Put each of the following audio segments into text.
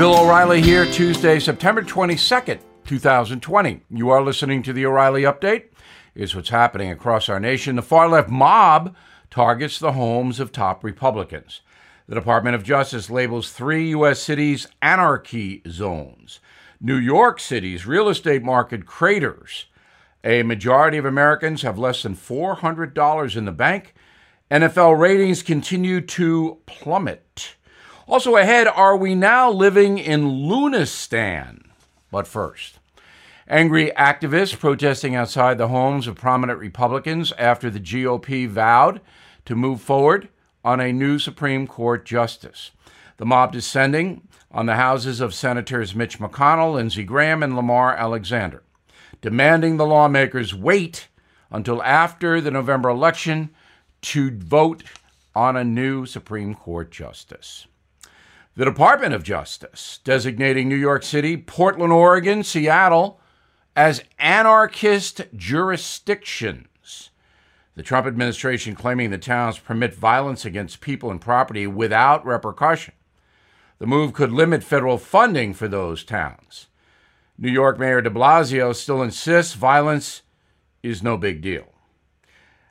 Bill O'Reilly here, Tuesday, September 22nd, 2020. You are listening to the O'Reilly Update. Is what's happening across our nation. The far left mob targets the homes of top Republicans. The Department of Justice labels three U.S. cities anarchy zones. New York City's real estate market craters. A majority of Americans have less than $400 in the bank. NFL ratings continue to plummet. Also ahead, are we now living in Lunistan? But first, angry activists protesting outside the homes of prominent Republicans after the GOP vowed to move forward on a new Supreme Court justice. The mob descending on the houses of Senators Mitch McConnell, Lindsey Graham, and Lamar Alexander, demanding the lawmakers wait until after the November election to vote on a new Supreme Court justice. The Department of Justice designating New York City, Portland, Oregon, Seattle as anarchist jurisdictions. The Trump administration claiming the towns permit violence against people and property without repercussion. The move could limit federal funding for those towns. New York Mayor de Blasio still insists violence is no big deal.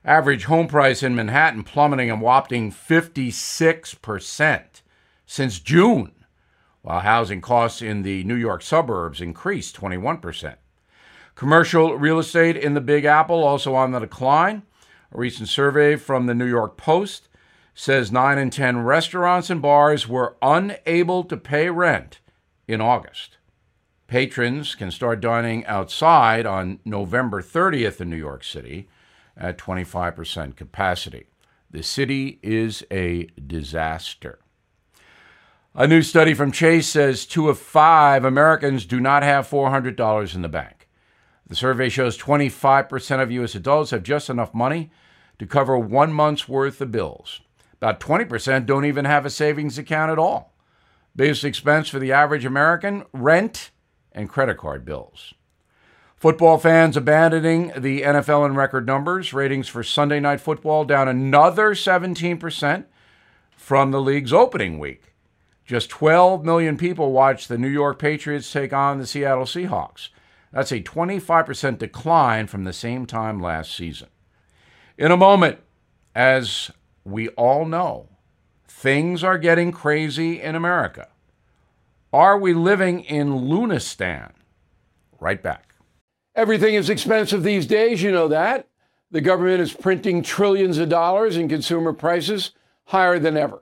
Average home price in Manhattan plummeting a whopping 56% since June, while housing costs in the New York suburbs increased 21%. Commercial real estate in the Big Apple also on the decline. A recent survey from the New York Post says 9 in 10 restaurants and bars were unable to pay rent in August. Patrons can start dining outside on November 30th in New York City at 25% capacity. The city is a disaster. A new study from Chase says two of five Americans do not have $400 in the bank. The survey shows 25% of U.S. adults have just enough money to cover one month's worth of bills. About 20% don't even have a savings account at all. Biggest expense for the average American rent and credit card bills. Football fans abandoning the NFL in record numbers. Ratings for Sunday Night Football down another 17% from the league's opening week. Just 12 million people watched the New York Patriots take on the Seattle Seahawks. That's a 25% decline from the same time last season. In a moment, as we all know, things are getting crazy in America. Are we living in Lunistan? Right back. Everything is expensive these days, you know that. The government is printing trillions of dollars and consumer prices higher than ever.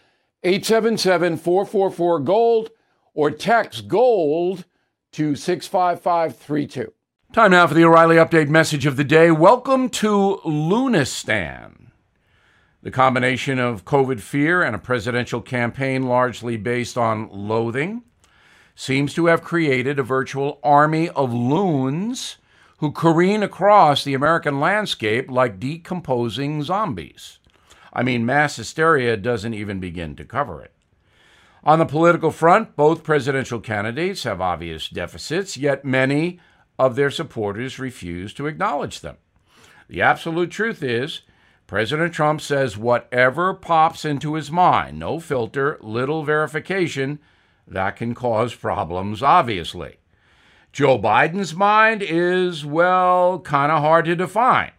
877 444 GOLD, or text GOLD to 65532. Time now for the O'Reilly Update message of the day. Welcome to Lunistan. The combination of COVID fear and a presidential campaign largely based on loathing seems to have created a virtual army of loons who careen across the American landscape like decomposing zombies. I mean, mass hysteria doesn't even begin to cover it. On the political front, both presidential candidates have obvious deficits, yet many of their supporters refuse to acknowledge them. The absolute truth is, President Trump says whatever pops into his mind, no filter, little verification, that can cause problems, obviously. Joe Biden's mind is, well, kind of hard to define,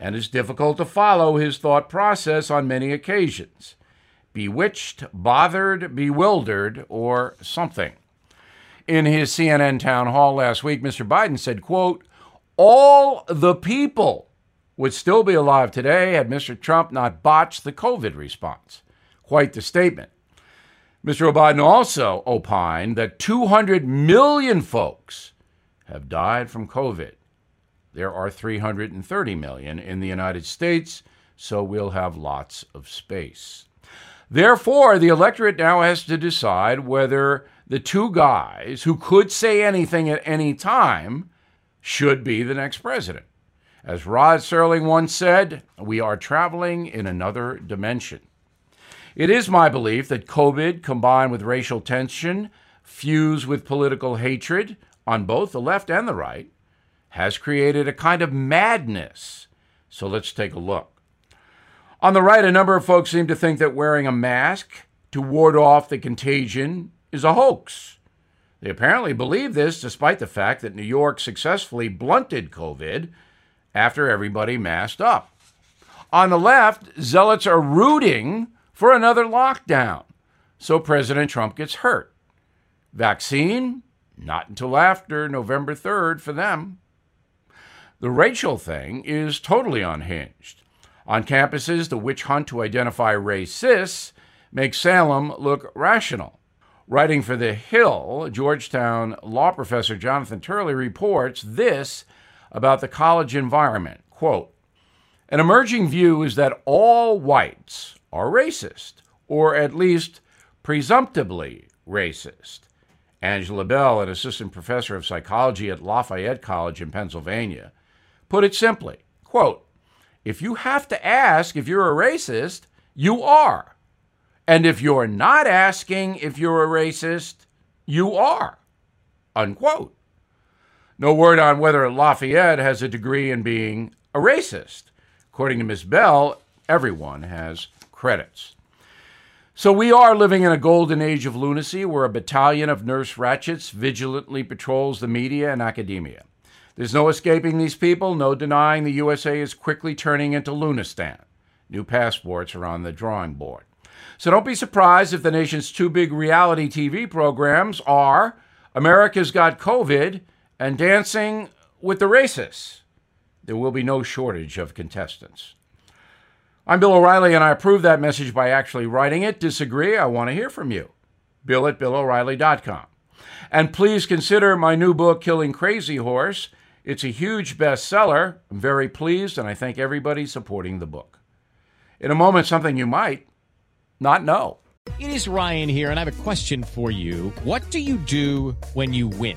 and it's difficult to follow his thought process on many occasions. Bewitched, bothered, bewildered, or something. In his CNN town hall last week, Mr. Biden said, quote, all the people would still be alive today had Mr. Trump not botched the COVID response. Quite the statement. Mr. Biden also opined that 200 million folks have died from COVID. There are 330 million in the United States, so we'll have lots of space. Therefore, the electorate now has to decide whether the two guys who could say anything at any time should be the next president. As Rod Serling once said, we are traveling in another dimension. It is my belief that COVID, combined with racial tension, fused with political hatred on both the left and the right, has created a kind of madness. So let's take a look. On the right, a number of folks seem to think that wearing a mask to ward off the contagion is a hoax. They apparently believe this despite the fact that New York successfully blunted COVID after everybody masked up. On the left, zealots are rooting for another lockdown so President Trump gets hurt. Vaccine? Not until after November 3rd for them. The racial thing is totally unhinged. On campuses, the witch hunt to identify racists makes Salem look rational. Writing for The Hill, Georgetown law professor Jonathan Turley reports this about the college environment. Quote, an emerging view is that all whites are racist, or at least presumptively racist. Angela Bell, an assistant professor of psychology at Lafayette College in Pennsylvania, put it simply quote, If you have to ask if you're a racist, you are. And if you're not asking if you're a racist, you are. Unquote. No word on whether Lafayette has a degree in being a racist. According to Ms. Bell, everyone has credits. So we are living in a golden age of lunacy where a battalion of Nurse Ratcheds vigilantly patrols the media and academia. There's no escaping these people, no denying the USA is quickly turning into Lunistan. New passports are on the drawing board. So don't be surprised if the nation's two big reality TV programs are America's Got COVID and Dancing with the Racists. There will be no shortage of contestants. I'm Bill O'Reilly, and I approve that message by actually writing it. Disagree? I want to hear from you. Bill at BillO'Reilly.com. And please consider my new book, Killing Crazy Horse. It's a huge bestseller. I'm very pleased, and I thank everybody supporting the book. In a moment, something you might not know. It is Ryan here, and I have a question for you. What do you do when you win?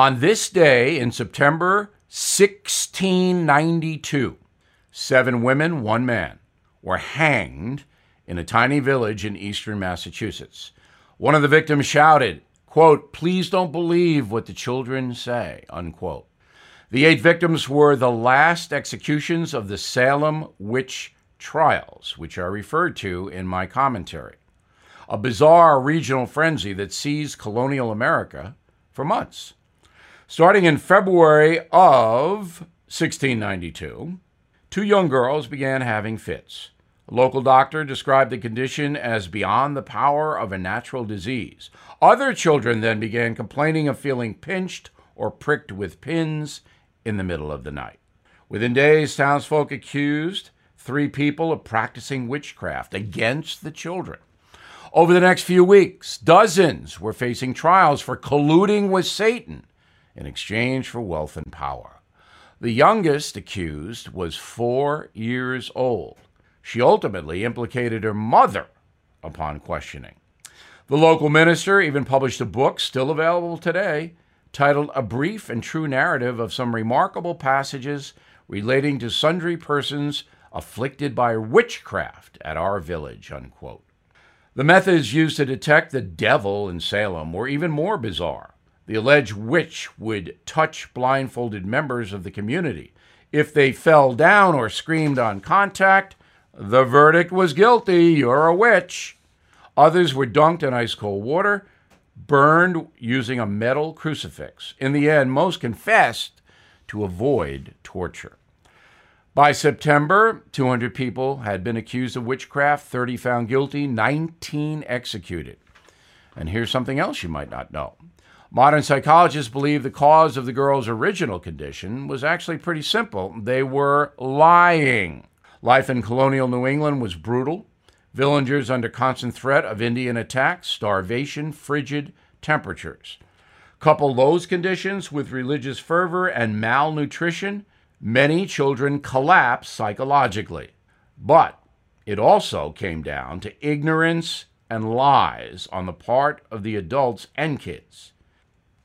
On this day in September 1692, seven women, one man, were hanged in a tiny village in eastern Massachusetts. One of the victims shouted, quote, Please don't believe what the children say, unquote. The eight victims were the last executions of the Salem witch trials, which are referred to in my commentary. A bizarre regional frenzy that seized colonial America for months. Starting in February of 1692, two young girls began having fits. A local doctor described the condition as beyond the power of a natural disease. Other children then began complaining of feeling pinched or pricked with pins in the middle of the night. Within days, townsfolk accused three people of practicing witchcraft against the children. Over the next few weeks, dozens were facing trials for colluding with Satan in exchange for wealth and power. The youngest accused was four years old. She ultimately implicated her mother upon questioning. The local minister even published a book, still available today, titled A Brief and True Narrative of Some Remarkable Passages Relating to Sundry Persons Afflicted by Witchcraft at Our Village. Unquote. The methods used to detect the devil in Salem were even more bizarre. The alleged witch would touch blindfolded members of the community. If they fell down or screamed on contact, the verdict was guilty. You're a witch. Others were dunked in ice cold water, burned using a metal crucifix. In the end, most confessed to avoid torture. By September, 200 people had been accused of witchcraft, 30 found guilty, 19 executed. And here's something else you might not know. Modern psychologists believe the cause of the girl's original condition was actually pretty simple. They were lying. Life in colonial New England was brutal. Villagers under constant threat of Indian attacks, starvation, frigid temperatures. Couple those conditions with religious fervor and malnutrition, many children collapse psychologically. But it also came down to ignorance and lies on the part of the adults and kids.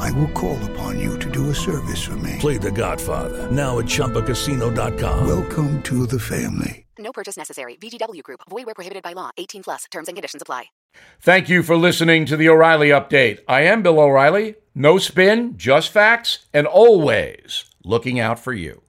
I will call upon you to do a service for me. Play The Godfather now at ChumbaCasino.com. Welcome to the family. No purchase necessary. VGW Group. Void where prohibited by law. 18 plus. Terms and conditions apply. Thank you for listening to the O'Reilly Update. I am Bill O'Reilly. No spin, just facts, and always looking out for you.